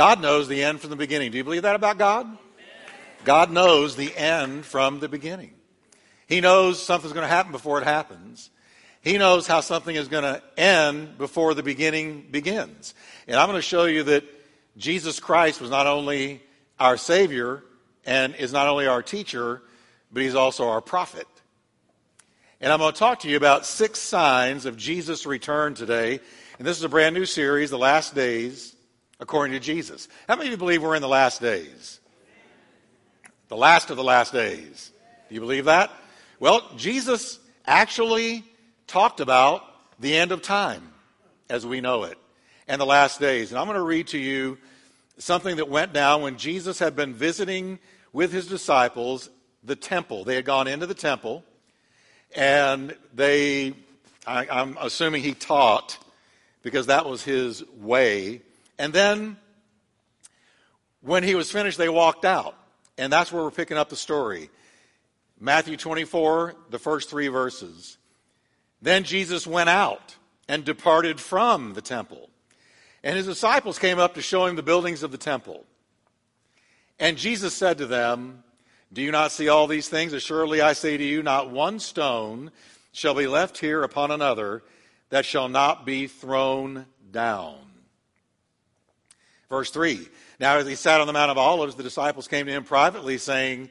God knows the end from the beginning. Do you believe that about God? God knows the end from the beginning. He knows something's going to happen before it happens. He knows how something is going to end before the beginning begins. And I'm going to show you that Jesus Christ was not only our Savior and is not only our teacher, but He's also our prophet. And I'm going to talk to you about six signs of Jesus' return today. And this is a brand new series, The Last Days, according to Jesus. How many of you believe we're in the last days? The last of the last days. Do you believe that? Well, Jesus actually talked about the end of time as we know it and the last days. And I'm going to read to you something that went down when Jesus had been visiting with his disciples the temple. They had gone into the temple and they, I, I'm assuming he taught because that was his way. And then when he was finished, they walked out. And that's where we're picking up the story. Matthew 24, the first three verses. Then Jesus went out and departed from the temple. And his disciples came up to show him the buildings of the temple. And Jesus said to them, Do you not see all these things? Assuredly I say to you, not one stone shall be left here upon another that shall not be thrown down. Verse 3 Now, as he sat on the Mount of Olives, the disciples came to him privately, saying,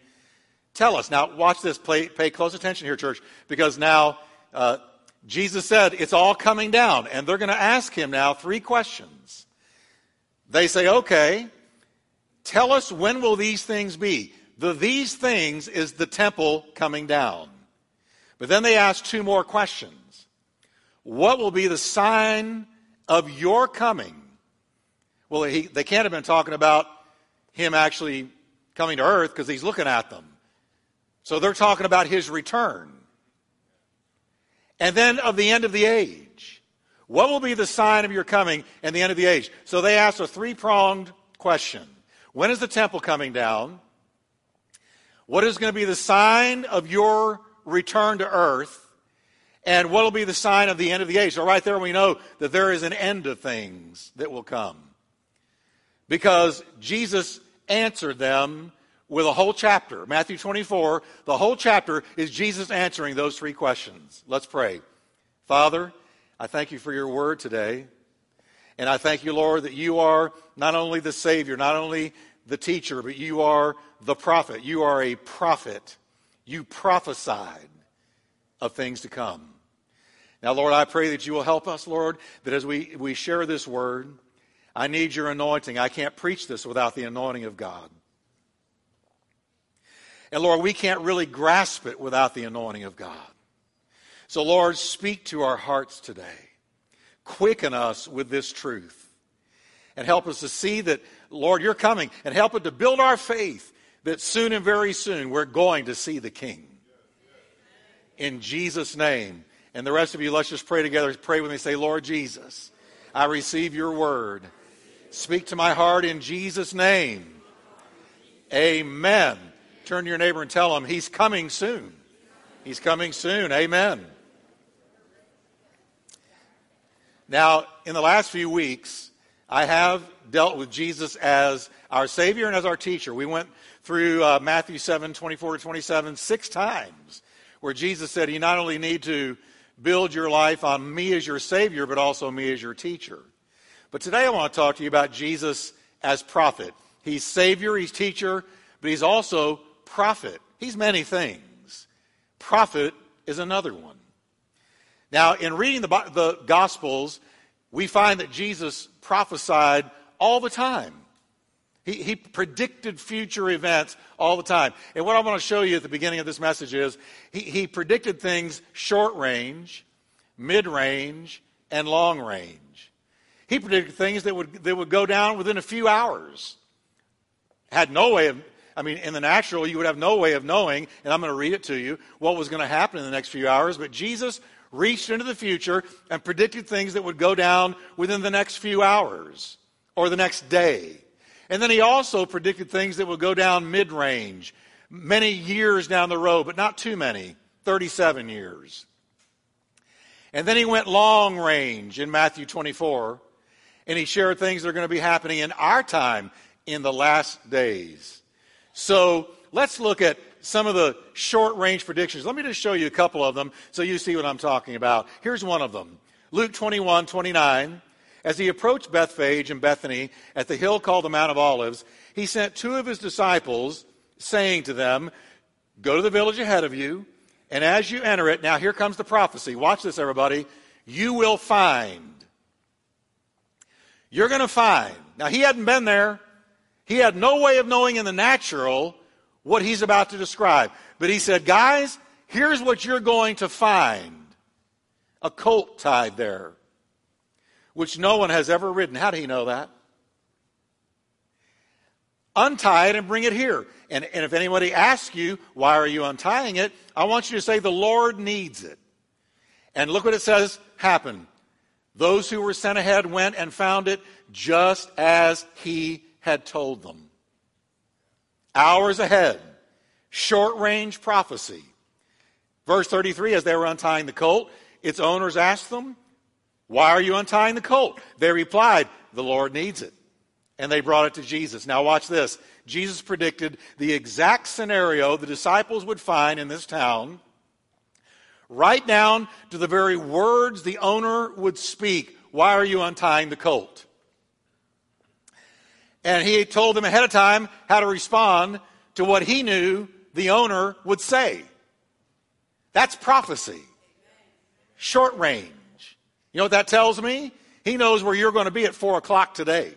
Tell us. Now, watch this. Pay, pay close attention here, church, because now uh, Jesus said it's all coming down, and they're going to ask him now three questions. They say, Okay, tell us when will these things be? The these things is the temple coming down. But then they ask two more questions. What will be the sign of your coming? Well, he, they can't have been talking about him actually coming to earth because he's looking at them. So they're talking about his return. And then of the end of the age. What will be the sign of your coming and the end of the age? So they asked a three pronged question When is the temple coming down? What is going to be the sign of your return to earth? And what will be the sign of the end of the age? So, right there, we know that there is an end of things that will come. Because Jesus answered them with a whole chapter. Matthew 24, the whole chapter is Jesus answering those three questions. Let's pray. Father, I thank you for your word today. And I thank you, Lord, that you are not only the Savior, not only the teacher, but you are the prophet. You are a prophet. You prophesied of things to come. Now, Lord, I pray that you will help us, Lord, that as we, we share this word, I need your anointing. I can't preach this without the anointing of God. And Lord, we can't really grasp it without the anointing of God. So, Lord, speak to our hearts today. Quicken us with this truth. And help us to see that, Lord, you're coming. And help it to build our faith that soon and very soon we're going to see the King. In Jesus' name. And the rest of you, let's just pray together. Pray with me. Say, Lord Jesus, I receive your word. Speak to my heart in Jesus' name. Amen. Turn to your neighbor and tell him he's coming soon. He's coming soon. Amen. Now, in the last few weeks, I have dealt with Jesus as our Savior and as our teacher. We went through uh, Matthew 7 24 to 27 six times, where Jesus said, You not only need to build your life on me as your Savior, but also me as your teacher. But today I want to talk to you about Jesus as prophet. He's Savior, He's teacher, but He's also prophet. He's many things. Prophet is another one. Now, in reading the, the Gospels, we find that Jesus prophesied all the time. He, he predicted future events all the time. And what I want to show you at the beginning of this message is he, he predicted things short range, mid range, and long range. He predicted things that would, that would go down within a few hours. Had no way of I mean, in the natural, you would have no way of knowing, and I'm going to read it to you, what was going to happen in the next few hours. But Jesus reached into the future and predicted things that would go down within the next few hours or the next day. And then he also predicted things that would go down mid range, many years down the road, but not too many 37 years. And then he went long range in Matthew 24 and he shared things that are going to be happening in our time in the last days. So let's look at some of the short range predictions. Let me just show you a couple of them so you see what I'm talking about. Here's one of them Luke 21 29. As he approached Bethphage and Bethany at the hill called the Mount of Olives, he sent two of his disciples, saying to them, Go to the village ahead of you, and as you enter it, now here comes the prophecy. Watch this, everybody. You will find. You're going to find. Now, he hadn't been there. He had no way of knowing in the natural what he's about to describe. But he said, Guys, here's what you're going to find a colt tied there, which no one has ever ridden. How did he know that? Untie it and bring it here. And, and if anybody asks you, why are you untying it? I want you to say, the Lord needs it. And look what it says happened. Those who were sent ahead went and found it just as he had told them. Hours ahead. Short range prophecy. Verse 33 as they were untying the colt, its owners asked them, Why are you untying the colt? They replied, The Lord needs it. And they brought it to Jesus. Now, watch this. Jesus predicted the exact scenario the disciples would find in this town, right down to the very words the owner would speak. Why are you untying the colt? And he told them ahead of time how to respond to what he knew the owner would say. That's prophecy. Short range. You know what that tells me? He knows where you're going to be at 4 o'clock today.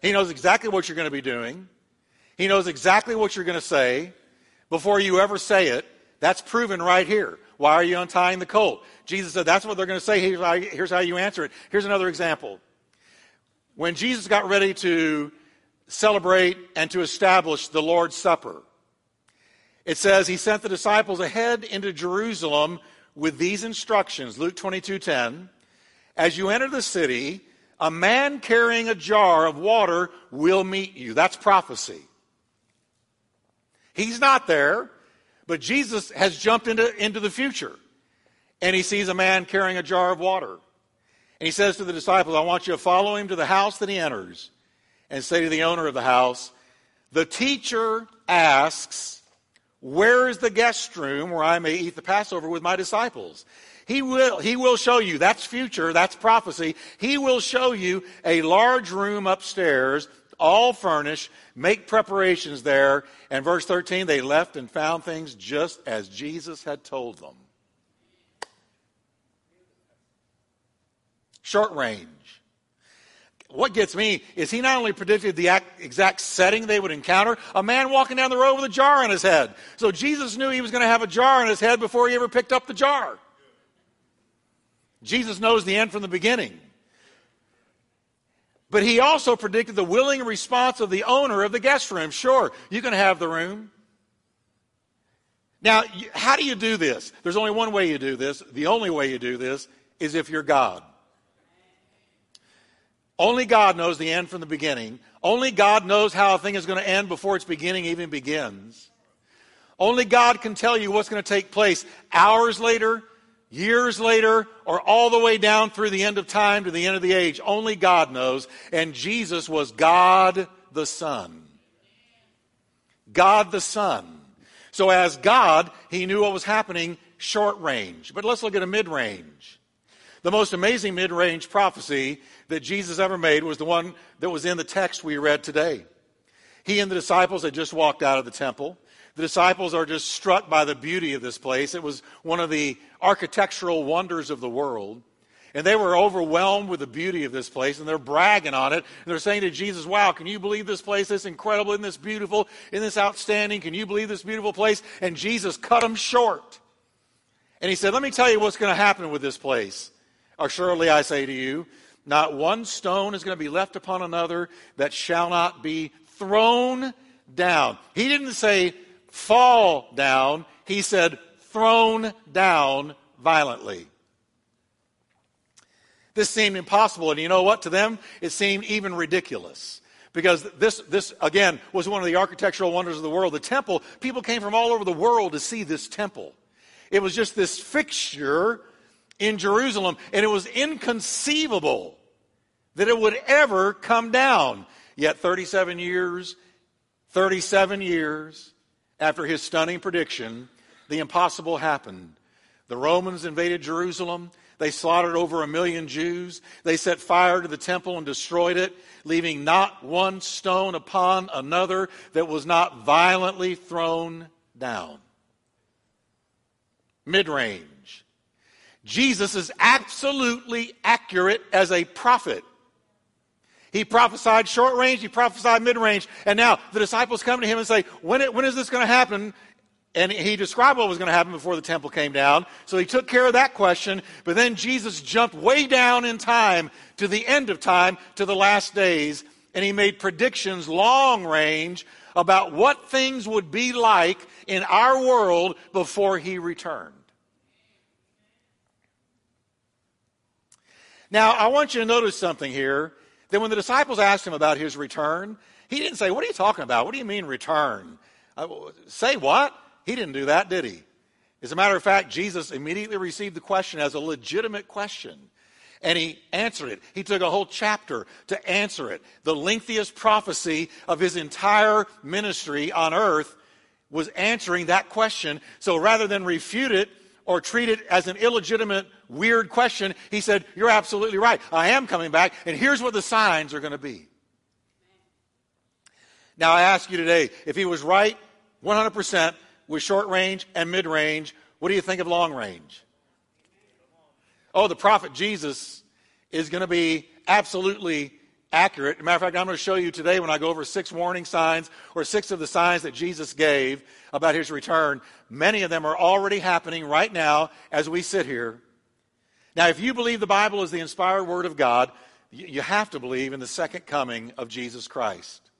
He knows exactly what you're going to be doing. He knows exactly what you're going to say before you ever say it. That's proven right here. Why are you untying the colt? Jesus said, That's what they're going to say. Here's how, you answer it. Here's another example. When Jesus got ready to celebrate and to establish the Lord's Supper, it says he sent the disciples ahead into Jerusalem with these instructions Luke 22 10. As you enter the city, a man carrying a jar of water will meet you. That's prophecy. He's not there, but Jesus has jumped into, into the future. And he sees a man carrying a jar of water. And he says to the disciples, I want you to follow him to the house that he enters and say to the owner of the house, The teacher asks, Where is the guest room where I may eat the Passover with my disciples? He will, he will show you, that's future, that's prophecy. He will show you a large room upstairs, all furnished, make preparations there. And verse 13, they left and found things just as Jesus had told them. Short range. What gets me is he not only predicted the exact setting they would encounter, a man walking down the road with a jar on his head. So Jesus knew he was going to have a jar on his head before he ever picked up the jar. Jesus knows the end from the beginning. But he also predicted the willing response of the owner of the guest room. Sure, you can have the room. Now, how do you do this? There's only one way you do this. The only way you do this is if you're God. Only God knows the end from the beginning. Only God knows how a thing is going to end before its beginning even begins. Only God can tell you what's going to take place hours later, years later, or all the way down through the end of time to the end of the age. Only God knows. And Jesus was God the Son. God the Son. So, as God, he knew what was happening short range. But let's look at a mid range. The most amazing mid range prophecy that Jesus ever made was the one that was in the text we read today. He and the disciples had just walked out of the temple. The disciples are just struck by the beauty of this place. It was one of the architectural wonders of the world. And they were overwhelmed with the beauty of this place, and they're bragging on it. And they're saying to Jesus, Wow, can you believe this place? This incredible, isn't this beautiful? Isn't this outstanding? Can you believe this beautiful place? And Jesus cut them short. And he said, Let me tell you what's going to happen with this place. Or surely I say to you, not one stone is going to be left upon another that shall not be thrown down. He didn't say fall down. He said, thrown down violently. This seemed impossible, and you know what? To them, it seemed even ridiculous. Because this, this, again, was one of the architectural wonders of the world. The temple, people came from all over the world to see this temple. It was just this fixture in Jerusalem, and it was inconceivable that it would ever come down. Yet 37 years, 37 years after his stunning prediction, the impossible happened. The Romans invaded Jerusalem. They slaughtered over a million Jews. They set fire to the temple and destroyed it, leaving not one stone upon another that was not violently thrown down. Mid range. Jesus is absolutely accurate as a prophet. He prophesied short range, he prophesied mid range, and now the disciples come to him and say, When, it, when is this going to happen? And he described what was going to happen before the temple came down. So he took care of that question. But then Jesus jumped way down in time to the end of time, to the last days. And he made predictions long range about what things would be like in our world before he returned. Now, I want you to notice something here that when the disciples asked him about his return, he didn't say, What are you talking about? What do you mean return? Uh, say what? He didn't do that, did he? As a matter of fact, Jesus immediately received the question as a legitimate question. And he answered it. He took a whole chapter to answer it. The lengthiest prophecy of his entire ministry on earth was answering that question. So rather than refute it or treat it as an illegitimate, weird question, he said, You're absolutely right. I am coming back, and here's what the signs are going to be. Now, I ask you today if he was right 100%, with short range and mid range. What do you think of long range? Oh, the prophet Jesus is going to be absolutely accurate. As a matter of fact, I'm going to show you today when I go over six warning signs or six of the signs that Jesus gave about his return. Many of them are already happening right now as we sit here. Now, if you believe the Bible is the inspired word of God, you have to believe in the second coming of Jesus Christ.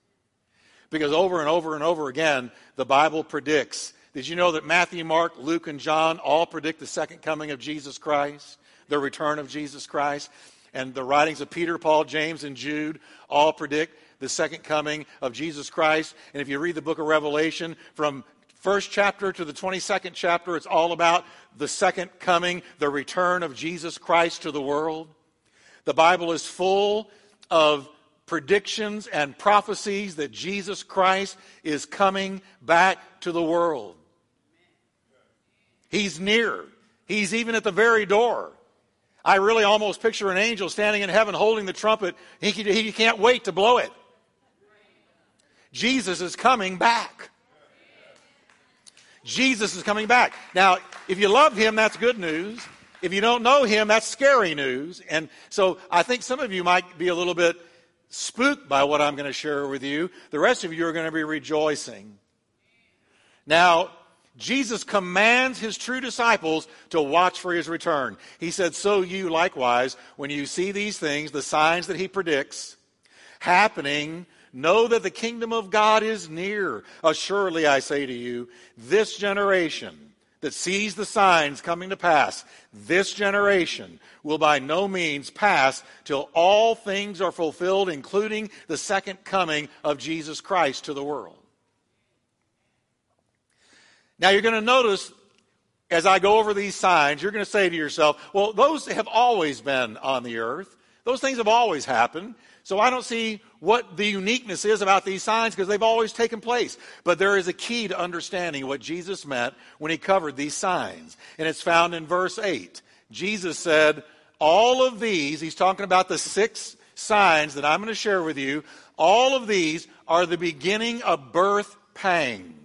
Because over and over and over again, the Bible predicts. Did you know that Matthew, Mark, Luke, and John all predict the second coming of Jesus Christ, the return of Jesus Christ? And the writings of Peter, Paul, James, and Jude all predict the second coming of Jesus Christ. And if you read the book of Revelation from first chapter to the 22nd chapter, it's all about the second coming, the return of Jesus Christ to the world. The Bible is full of predictions and prophecies that Jesus Christ is coming back to the world. He's near. He's even at the very door. I really almost picture an angel standing in heaven holding the trumpet. He, he can't wait to blow it. Jesus is coming back. Jesus is coming back. Now, if you love him, that's good news. If you don't know him, that's scary news. And so I think some of you might be a little bit spooked by what I'm going to share with you. The rest of you are going to be rejoicing. Now, Jesus commands his true disciples to watch for his return. He said, So you likewise, when you see these things, the signs that he predicts happening, know that the kingdom of God is near. Assuredly, I say to you, this generation that sees the signs coming to pass, this generation will by no means pass till all things are fulfilled, including the second coming of Jesus Christ to the world. Now you're going to notice as I go over these signs, you're going to say to yourself, well, those have always been on the earth. Those things have always happened. So I don't see what the uniqueness is about these signs because they've always taken place. But there is a key to understanding what Jesus meant when he covered these signs. And it's found in verse 8. Jesus said, All of these, he's talking about the six signs that I'm going to share with you, all of these are the beginning of birth pangs.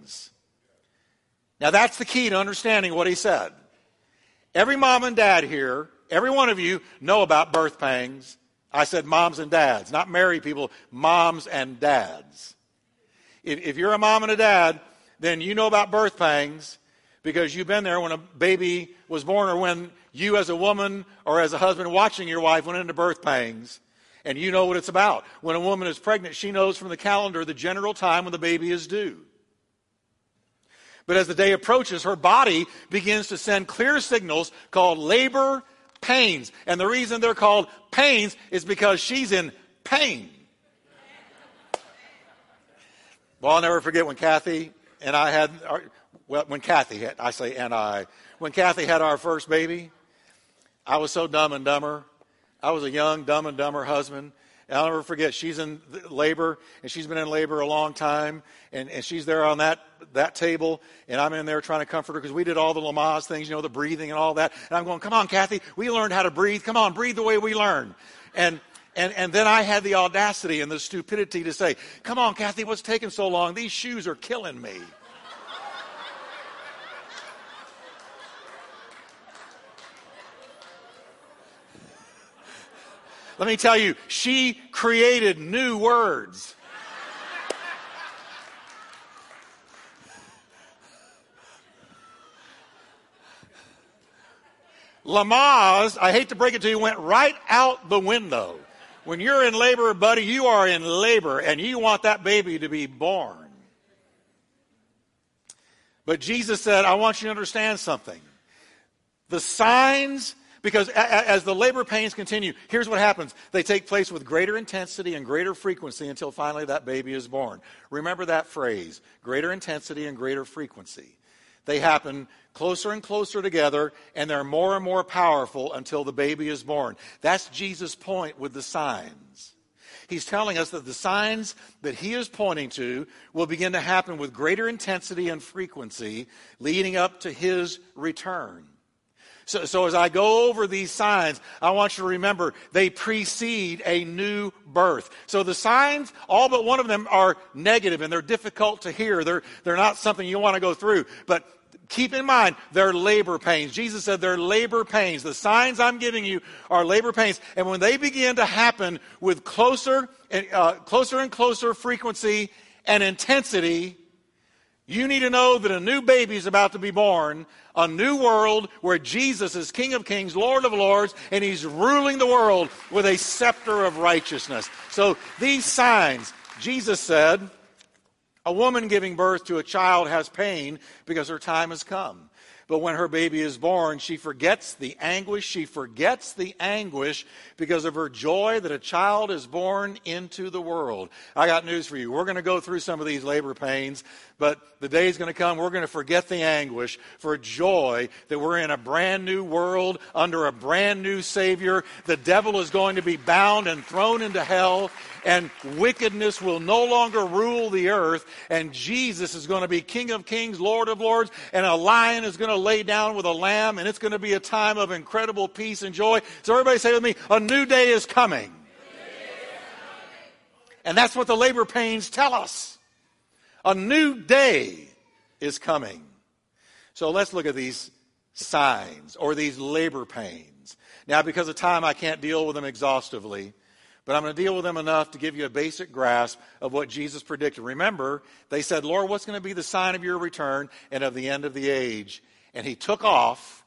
Now that's the key to understanding what he said. Every mom and dad here, every one of you know about birth pangs. I said moms and dads, not married people, moms and dads. If, if, you're a mom and a dad, then you know about birth pangs because you've been there when a baby was born or when you as a woman or as a husband watching your wife went into birth pangs. And you know what it's about. When a woman is pregnant, she knows from the calendar the general time when the baby is due. But as the day approaches, her body begins to send clear signals called labor pains. And the reason they're called pains is because she's in pain. Well, I'll never forget when Kathy and I had, our, well, when Kathy had, I say and I, when Kathy had our first baby, I was so dumb and dumber. I was a young, dumb and dumber husband. I'll never forget, she's in labor, and she's been in labor a long time, and, and she's there on that, that table, and I'm in there trying to comfort her because we did all the Lamaze things, you know, the breathing and all that. And I'm going, come on, Kathy, we learned how to breathe. Come on, breathe the way we learned. And, and, and then I had the audacity and the stupidity to say, come on, Kathy, what's taking so long? These shoes are killing me. Let me tell you, she created new words. Lamaze, I hate to break it to you, went right out the window. When you're in labor, buddy, you are in labor and you want that baby to be born. But Jesus said, I want you to understand something. The signs because as the labor pains continue, here's what happens. They take place with greater intensity and greater frequency until finally that baby is born. Remember that phrase greater intensity and greater frequency. They happen closer and closer together, and they're more and more powerful until the baby is born. That's Jesus' point with the signs. He's telling us that the signs that he is pointing to will begin to happen with greater intensity and frequency leading up to his return. So, so as I go over these signs, I want you to remember they precede a new birth. So the signs, all but one of them are negative and they're difficult to hear. They're, they're not something you want to go through. But keep in mind, they're labor pains. Jesus said they're labor pains. The signs I'm giving you are labor pains. And when they begin to happen with closer and, uh, closer and closer frequency and intensity, you need to know that a new baby is about to be born, a new world where Jesus is King of Kings, Lord of Lords, and He's ruling the world with a scepter of righteousness. So these signs, Jesus said, a woman giving birth to a child has pain because her time has come. But when her baby is born, she forgets the anguish. She forgets the anguish because of her joy that a child is born into the world. I got news for you. We're going to go through some of these labor pains, but the day is going to come. We're going to forget the anguish for joy that we're in a brand new world under a brand new Savior. The devil is going to be bound and thrown into hell and wickedness will no longer rule the earth, and Jesus is going to be King of Kings, Lord of Lords, and a lion is going to lay down with a lamb, and it's going to be a time of incredible peace and joy. So, everybody say with me, a new day is coming. And that's what the labor pains tell us. A new day is coming. So let's look at these signs or these labor pains. Now, because of time, I can't deal with them exhaustively but I'm going to deal with them enough to give you a basic grasp of what Jesus predicted. Remember, they said, Lord, what's going to be the sign of your return and of the end of the age? And he took off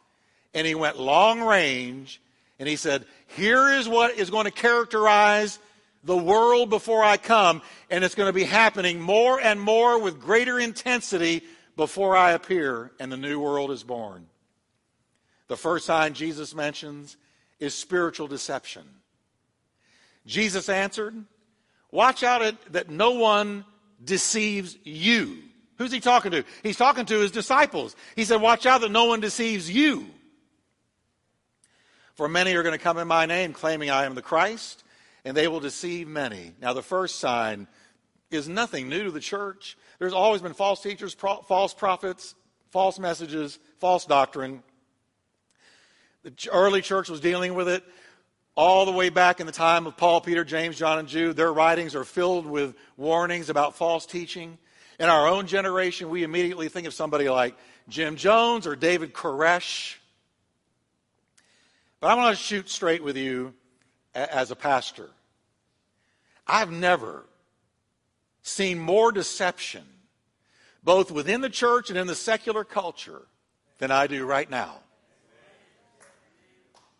and he went long range and he said, Here is what is going to characterize the world before I come, and it's going to be happening more and more with greater intensity before I appear and the new world is born. The first sign Jesus mentions is spiritual deception. Jesus answered, Watch out that no one deceives you. Who's he talking to? He's talking to his disciples. He said, Watch out that no one deceives you. For many are going to come in my name, claiming I am the Christ, and they will deceive many. Now, the first sign is nothing new to the church. There's always been false teachers, pro- false prophets, false messages, false doctrine. The early church was dealing with it all the way back in the time of Paul, Peter, James, John, and Jude, their writings are filled with warnings about false teaching. In our own generation, we immediately think of somebody like Jim Jones or David Koresh. But I want to shoot straight with you as a pastor. I've never seen more deception, both within the church and in the secular culture, than I do right now.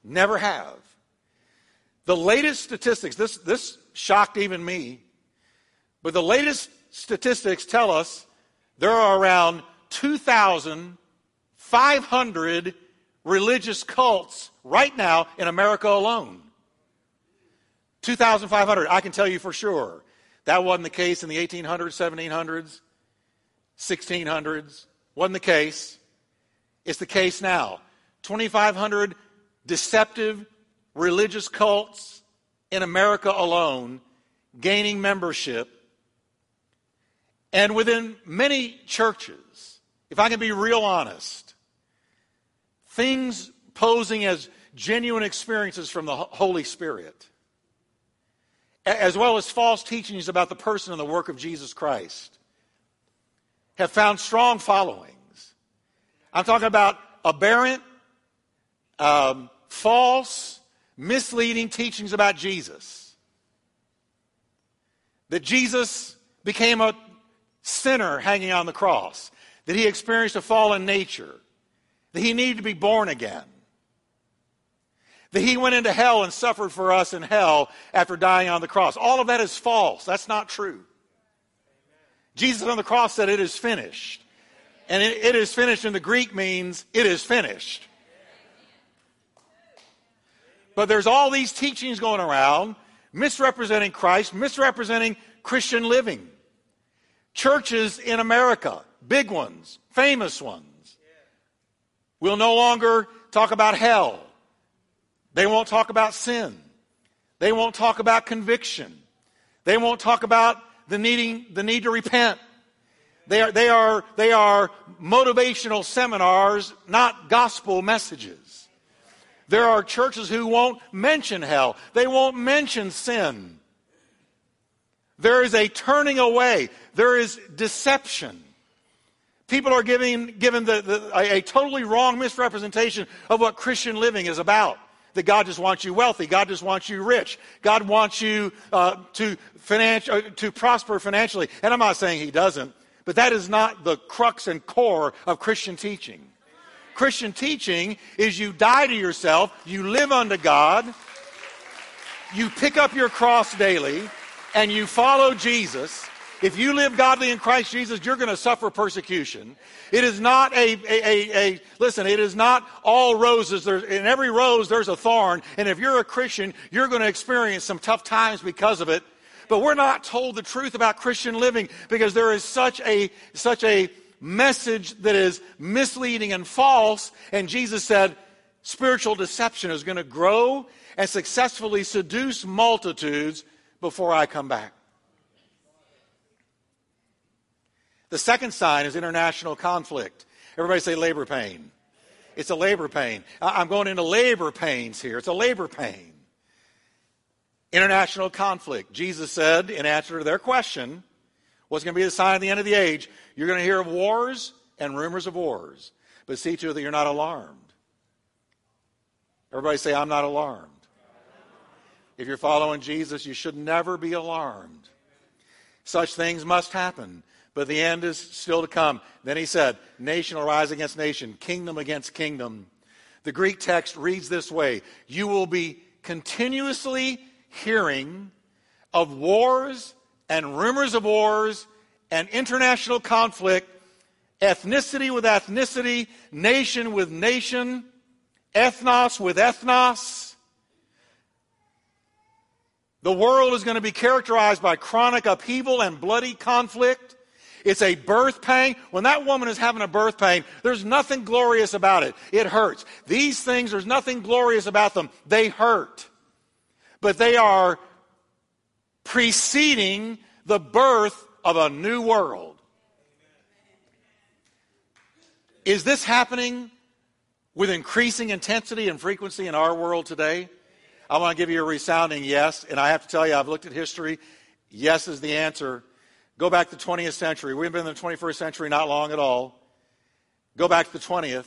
Never have. The latest statistics, this, this shocked even me, but the latest statistics tell us there are around 2,500 religious cults right now in America alone. 2,500, I can tell you for sure. That wasn't the case in the 1800s, 1700s, 1600s. Wasn't the case. It's the case now. 2,500 deceptive religious cults in America alone gaining membership. And within many churches, if I can be real honest, things posing as genuine experiences from the Holy Spirit, as well as false teachings about the person and the work of Jesus Christ, have found strong followings. I'm talking about aberrant, um, false, misleading teachings about Jesus. That Jesus became a sinner hanging on the cross, that he experienced a fallen nature, that he needed to be born again, that he went into hell and suffered for us in hell after dying on the cross. All of that is false. That's not true. Jesus on the cross said, It is finished. And it, it is finished in the Greek means it is finished. But there's all these teachings going around misrepresenting Christ, misrepresenting Christian living. Churches in America, big ones, famous ones, will no longer talk about hell. They won't talk about sin. They won't talk about conviction. They won't talk about the, needing, the need to repent. They are, they, are, they are motivational seminars, not gospel messages. There are churches who won't mention hell, they won't mention sin. There is a turning away, there is deception. People are giving, given the, the, a, a totally wrong misrepresentation of what Christian living is about that God just wants you wealthy. God just wants you rich. God wants you uh, to, financial, uh, to prosper financially. And I'm not saying He doesn't, but that is not the crux and core of Christian teaching. Christian teaching is you die to yourself, you live unto God, you pick up your cross daily, and you follow Jesus. If you live godly in Christ Jesus, you're going to suffer persecution. It is not a, a, a, a listen, it is not all roses. There's, in every rose, there's a thorn. And if you're a Christian, you're going to experience some tough times because of it. But we're not told the truth about Christian living because there is such a, such a message that is misleading and false. And Jesus said, spiritual deception is going to grow and successfully seduce multitudes before I come back. The second sign is international conflict. Everybody say labor pain. It's a labor pain. I'm going into labor pains here. It's a labor pain. International conflict. Jesus said, in answer to their question, what's going to be the sign of the end of the age? You're going to hear of wars and rumors of wars. But see to it that you're not alarmed. Everybody say, I'm not alarmed. If you're following Jesus, you should never be alarmed. Such things must happen, but the end is still to come. Then he said, Nation will rise against nation, kingdom against kingdom. The Greek text reads this way You will be continuously hearing of wars and rumors of wars and international conflict, ethnicity with ethnicity, nation with nation, ethnos with ethnos. The world is going to be characterized by chronic upheaval and bloody conflict. It's a birth pain. When that woman is having a birth pain, there's nothing glorious about it. It hurts. These things, there's nothing glorious about them. They hurt. But they are preceding the birth of a new world. Is this happening with increasing intensity and frequency in our world today? I want to give you a resounding yes, and I have to tell you, I've looked at history. Yes is the answer. Go back to the 20th century. We've been in the 21st century not long at all. Go back to the 20th.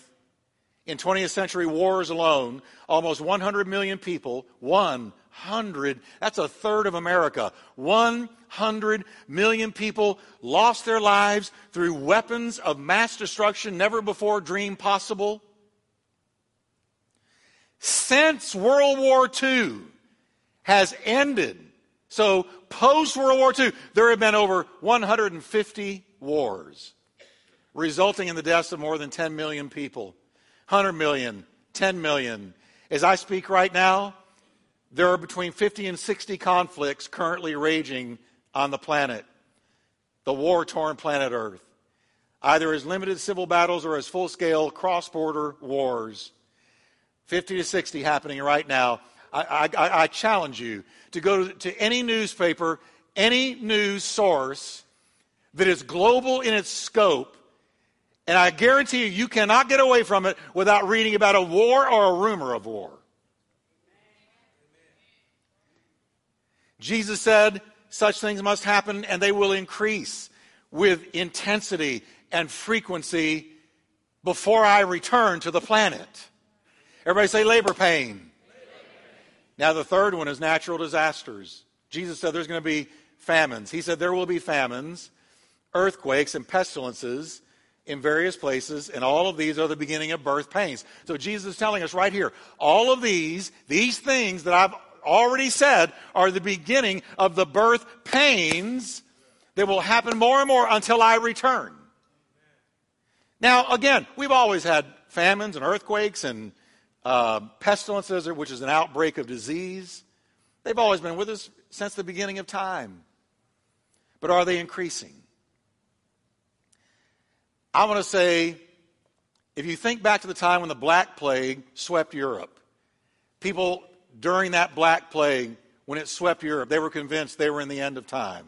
In 20th century wars alone, almost 100 million people, 100, that's a third of America, 100 million people lost their lives through weapons of mass destruction never before dreamed possible. Since World War II has ended, so post World War II, there have been over 150 wars, resulting in the deaths of more than 10 million people. 100 million, 10 million. As I speak right now, there are between 50 and 60 conflicts currently raging on the planet, the war torn planet Earth, either as limited civil battles or as full scale cross border wars. 50 to 60 happening right now. I, I, I challenge you to go to, to any newspaper, any news source that is global in its scope, and I guarantee you, you cannot get away from it without reading about a war or a rumor of war. Jesus said, such things must happen and they will increase with intensity and frequency before I return to the planet. Everybody say labor pain. Now, the third one is natural disasters. Jesus said there's going to be famines. He said there will be famines, earthquakes, and pestilences in various places, and all of these are the beginning of birth pains. So Jesus is telling us right here all of these, these things that I've already said, are the beginning of the birth pains that will happen more and more until I return. Now, again, we've always had famines and earthquakes and uh, pestilences, which is an outbreak of disease. They've always been with us since the beginning of time. But are they increasing? I want to say, if you think back to the time when the Black Plague swept Europe, people during that Black Plague, when it swept Europe, they were convinced they were in the end of time.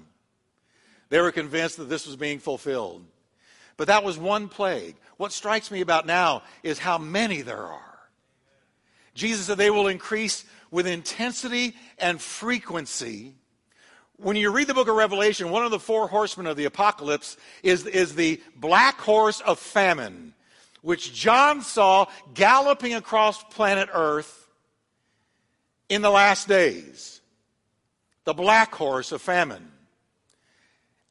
They were convinced that this was being fulfilled. But that was one plague. What strikes me about now is how many there are. Jesus said they will increase with intensity and frequency. When you read the book of Revelation, one of the four horsemen of the apocalypse is, is the black horse of famine, which John saw galloping across planet Earth in the last days. The black horse of famine.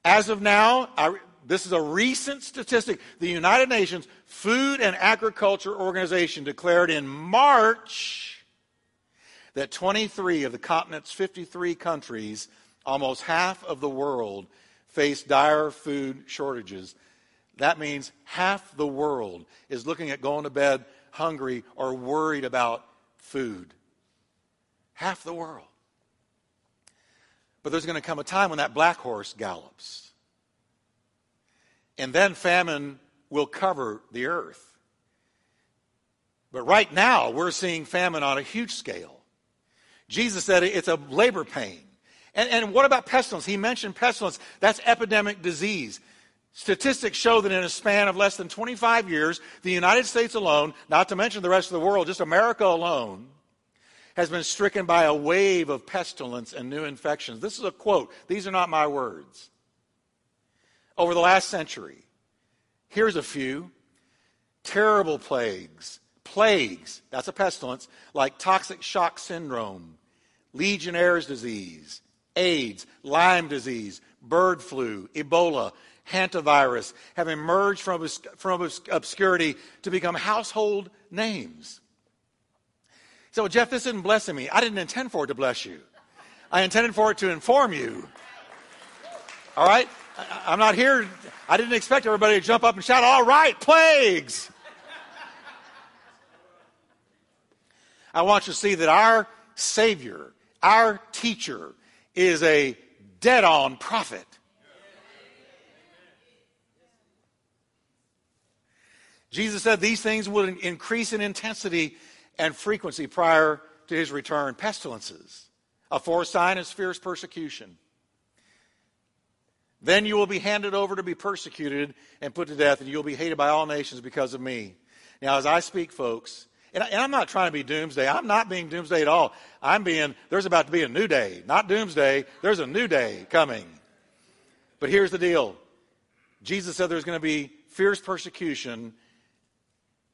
As of now, I, this is a recent statistic. The United Nations Food and Agriculture Organization declared in March that 23 of the continent's 53 countries, almost half of the world, face dire food shortages. That means half the world is looking at going to bed hungry or worried about food. Half the world. But there's going to come a time when that black horse gallops. And then famine will cover the earth. But right now, we're seeing famine on a huge scale. Jesus said it's a labor pain. And, and what about pestilence? He mentioned pestilence. That's epidemic disease. Statistics show that in a span of less than 25 years, the United States alone, not to mention the rest of the world, just America alone, has been stricken by a wave of pestilence and new infections. This is a quote. These are not my words. Over the last century, here's a few terrible plagues. Plagues, that's a pestilence, like toxic shock syndrome, Legionnaire's disease, AIDS, Lyme disease, bird flu, Ebola, hantavirus have emerged from, from obscurity to become household names. So, Jeff, this isn't blessing me. I didn't intend for it to bless you. I intended for it to inform you. All right? I'm not here. I didn't expect everybody to jump up and shout, All right, plagues. I want you to see that our Savior, our teacher, is a dead on prophet. Jesus said these things would increase in intensity and frequency prior to his return pestilences. A fourth sign is fierce persecution. Then you will be handed over to be persecuted and put to death, and you'll be hated by all nations because of me. Now, as I speak, folks, and, I, am not trying to be doomsday. I'm not being doomsday at all. I'm being, there's about to be a new day. Not doomsday, there's a new day coming. But here's the deal Jesus said there's going to be fierce persecution,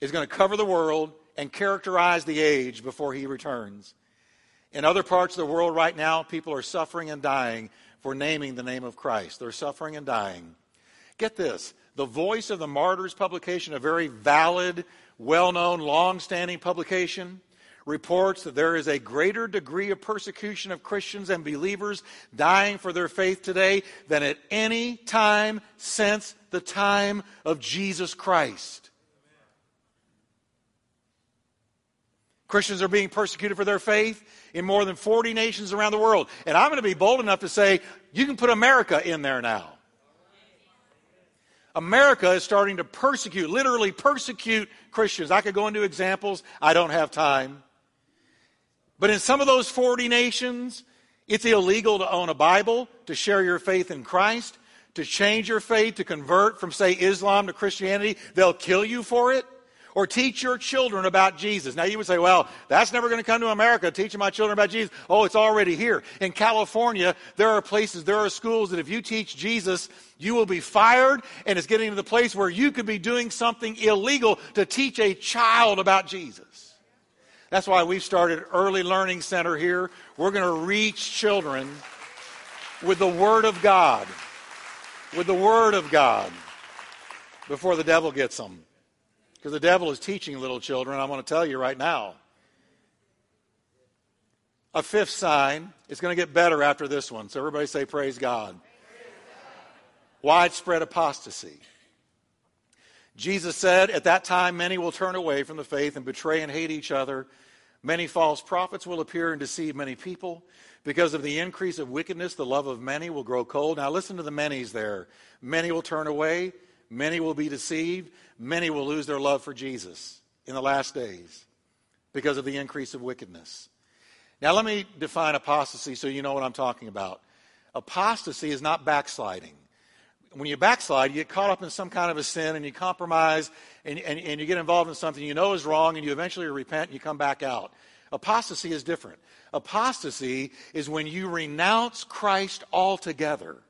is going to cover the world, and characterize the age before he returns. In other parts of the world right now, people are suffering and dying for naming the name of Christ. They're suffering and dying. Get this the Voice of the Martyrs publication, a very valid, well known, long standing publication, reports that there is a greater degree of persecution of Christians and believers dying for their faith today than at any time since the time of Jesus Christ. Christians are being persecuted for their faith in more than 40 nations around the world. And I'm going to be bold enough to say, you can put America in there now. America is starting to persecute, literally persecute Christians. I could go into examples, I don't have time. But in some of those 40 nations, it's illegal to own a Bible, to share your faith in Christ, to change your faith, to convert from, say, Islam to Christianity. They'll kill you for it. Or teach your children about Jesus. Now you would say, well, that's never going to come to America, teaching my children about Jesus. Oh, it's already here. In California, there are places, there are schools that if you teach Jesus, you will be fired, and it's getting to the place where you could be doing something illegal to teach a child about Jesus. That's why we've started Early Learning Center here. We're going to reach children with the Word of God. With the Word of God before the devil gets them. Because the devil is teaching little children, I want to tell you right now. A fifth sign, it's going to get better after this one. So everybody say. Praise God. Widespread apostasy. Jesus said, At that time, many will turn away from the faith and betray and hate each other. Many false prophets will appear and deceive many people. Because of the increase of wickedness, the love of many will grow cold. Now, listen to the many's there. Many will turn away. Many will be deceived. Many will lose their love for Jesus in the last days because of the increase of wickedness. Now, let me define apostasy so you know what I'm talking about. Apostasy is not backsliding. When you backslide, you get caught up in some kind of a sin and you compromise and, and, and you get involved in something you know is wrong and you eventually repent and you come back out. Apostasy is different. Apostasy is when you renounce Christ altogether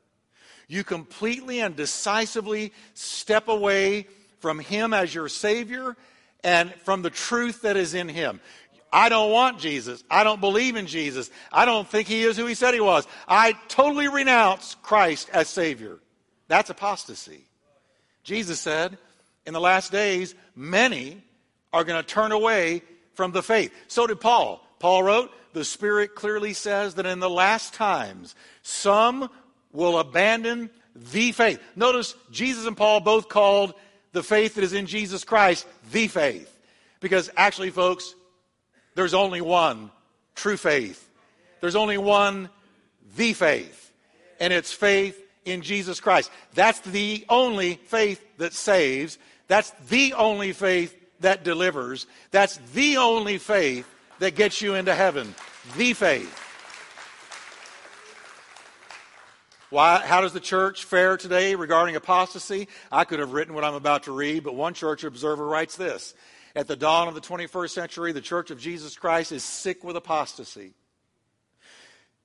you completely and decisively step away from Him as your Savior and from the truth that is in Him. I don't want Jesus. I don't believe in Jesus. I don't think He is who He said He was. I totally renounce Christ as Savior. That's apostasy. Jesus said, in the last days, many are going to turn away from the faith. So did Paul. Paul wrote, the Spirit clearly says that in the last times, some will abandon the faith. Notice Jesus and Paul both called the faith that is in Jesus Christ the faith. Because actually, folks, there's only one true faith. There's only one the faith. And it's faith in Jesus Christ. That's the only faith that saves. That's the only faith that delivers. That's the only faith that gets you into heaven. The faith. Why, how does the church fare today regarding apostasy? I could have written what I'm about to read, but one church observer writes this. At the dawn of the 21st century, the Church of Jesus Christ is sick with apostasy,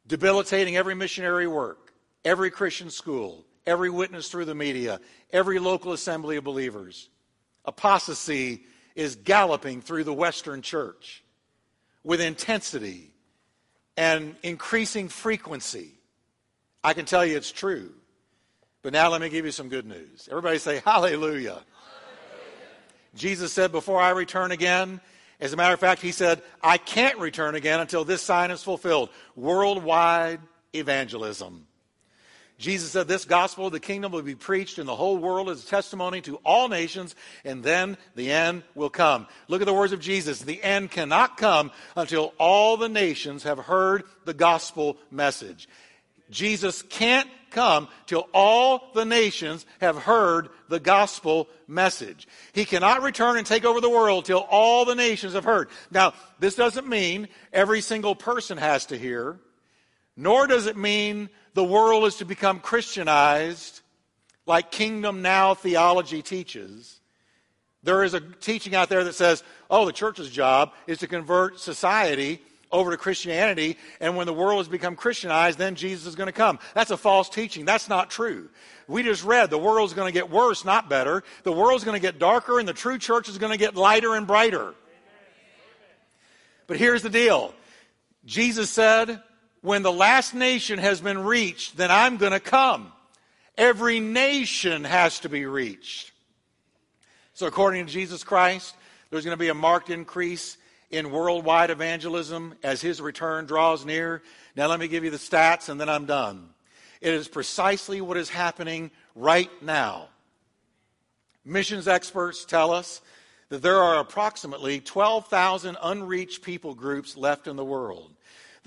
debilitating every missionary work, every Christian school, every witness through the media, every local assembly of believers. Apostasy is galloping through the Western church with intensity and increasing frequency. I can tell you it's true. But now let me give you some good news. Everybody say, Hallelujah. Hallelujah. Jesus said, Before I return again, as a matter of fact, he said, I can't return again until this sign is fulfilled worldwide evangelism. Jesus said, This gospel of the kingdom will be preached in the whole world as a testimony to all nations, and then the end will come. Look at the words of Jesus. The end cannot come until all the nations have heard the gospel message. Jesus can't come till all the nations have heard the gospel message. He cannot return and take over the world till all the nations have heard. Now, this doesn't mean every single person has to hear, nor does it mean the world is to become Christianized like kingdom now theology teaches. There is a teaching out there that says, oh, the church's job is to convert society over to Christianity, and when the world has become Christianized, then Jesus is going to come. That's a false teaching. That's not true. We just read the world's going to get worse, not better. The world's going to get darker, and the true church is going to get lighter and brighter. But here's the deal Jesus said, When the last nation has been reached, then I'm going to come. Every nation has to be reached. So, according to Jesus Christ, there's going to be a marked increase in worldwide evangelism as his return draws near. Now, let me give you the stats and then I'm done. It is precisely what is happening right now. Missions experts tell us that there are approximately 12,000 unreached people groups left in the world.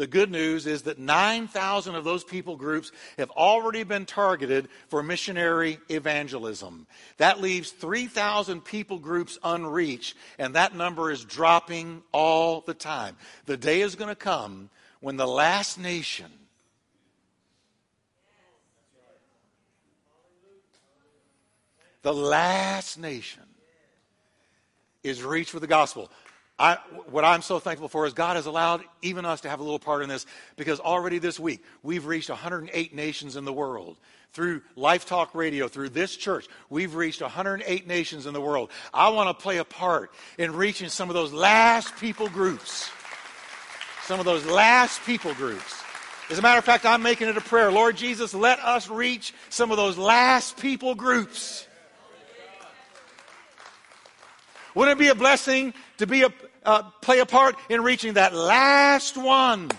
The good news is that 9,000 of those people groups have already been targeted for missionary evangelism. That leaves 3,000 people groups unreached, and that number is dropping all the time. The day is going to come when the last nation the last nation is reached with the gospel. I, what I'm so thankful for is God has allowed even us to have a little part in this because already this week we've reached 108 nations in the world. Through Life Talk Radio, through this church, we've reached 108 nations in the world. I want to play a part in reaching some of those last people groups. Some of those last people groups. As a matter of fact, I'm making it a prayer. Lord Jesus, let us reach some of those last people groups. Wouldn't it be a blessing to be a, uh, play a part in reaching that last one?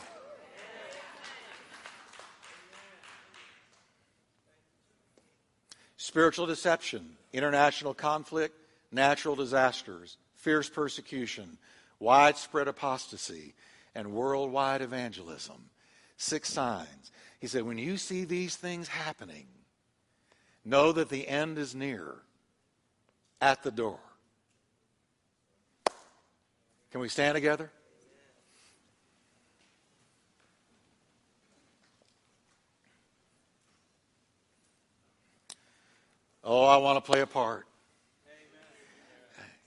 Spiritual deception, international conflict, natural disasters, fierce persecution, widespread apostasy, and worldwide evangelism. Six signs. He said, when you see these things happening, know that the end is near at the door. Can we stand together? Oh, I want to play a part.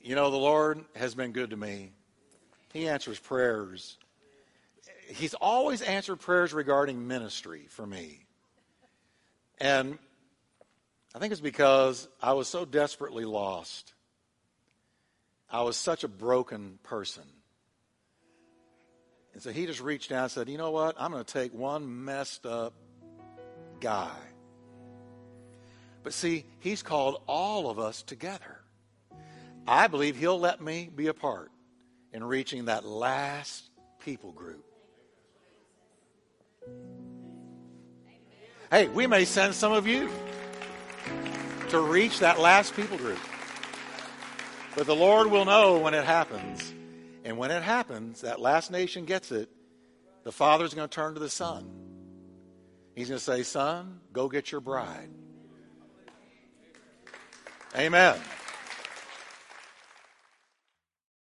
You know, the Lord has been good to me. He answers prayers. He's always answered prayers regarding ministry for me. And I think it's because I was so desperately lost. I was such a broken person. And so he just reached out and said, You know what? I'm going to take one messed up guy. But see, he's called all of us together. I believe he'll let me be a part in reaching that last people group. Hey, we may send some of you to reach that last people group. But the Lord will know when it happens. And when it happens, that last nation gets it, the father's going to turn to the son. He's going to say, Son, go get your bride. Amen.